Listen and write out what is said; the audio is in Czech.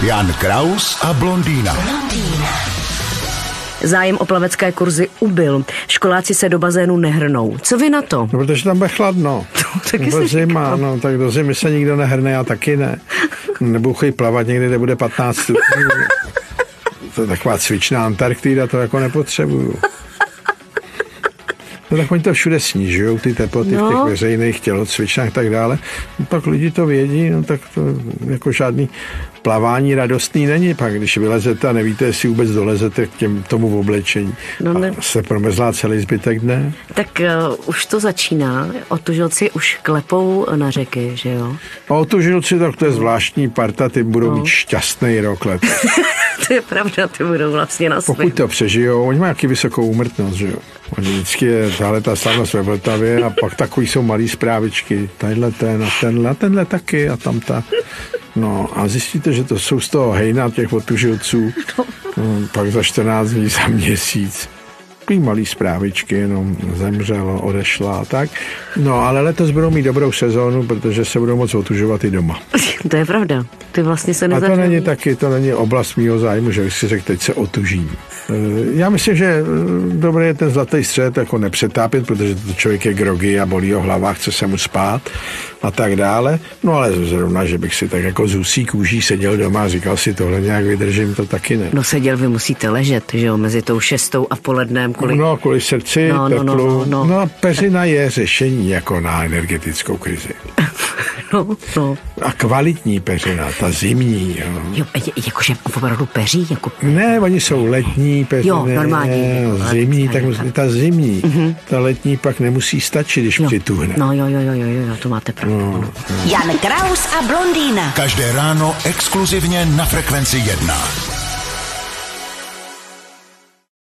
Jan Kraus a blondýna. Zájem o plavecké kurzy ubyl. Školáci se do bazénu nehrnou. Co vy na to? No, protože tam bude chladno. taky Nebo zima, no, tak do zimy se nikdo nehrne, já taky ne. Nebudu chodit plavat někde, kde bude 15 stupňů. To je taková cvičná Antarktida, to jako nepotřebuju. No tak oni to všude snižují, ty teploty no. v těch No. veřejných tělocvičnách a tak dále. No, pak lidi to vědí, no tak to jako žádný plavání radostný není. Pak když vylezete a nevíte, jestli vůbec dolezete k těm, tomu oblečení. No ne. A se promrzlá celý zbytek dne. Tak uh, už to začíná. Otužilci už klepou na řeky, že jo? A o tu žilci, tak to je zvláštní parta, ty budou No. mít šťastný rok let. to je pravda, ty budou vlastně na Pokud svém. to přežijou, oni mají taky vysokou úmrtnost, že jo. Oni vždycky je tahle ta slavnost ve Vltavě a pak takový jsou malý zprávičky. Tadyhle ten a tenhle, a tenhle taky a tam ta. No a zjistíte, že to jsou z toho hejna těch otužilců. No, pak za 14 dní, za měsíc. Takový malý zprávičky, jenom zemřelo, odešla a tak. No ale letos budou mít dobrou sezónu, protože se budou moc otužovat i doma. To je pravda. Ty vlastně se A to nezavřel. není taky, to není oblast mýho zájmu, že bych si řekl, teď se otužím. Eh, Já myslím, že eh, dobré je ten zlatý střed jako nepřetápět, protože to člověk je grogy a bolí ho hlava, chce se mu spát a tak dále. No ale zrovna, že bych si tak jako z husí kůží seděl doma a říkal si tohle nějak vydržím, to taky ne. No seděl, vy musíte ležet, že jo, mezi tou šestou a polednem. Kvůli... No, kvůli srdci, No, no, no, teplu. no, no. no a peřina je řešení jako na energetickou krizi. no, no. A kvalitní peřina, ta zimní. Jo. Jo, je- jakože opravdu peří, jako Ne, oni jsou letní peřiny, Jo, normální. zimní, tak musí- ta zimní, ta letní pak nemusí stačit, když jo. přituhne. No jo, jo, jo, jo, jo, to máte pravdu. No. Jan Kraus a blondýna. Každé ráno exkluzivně na Frekvenci 1.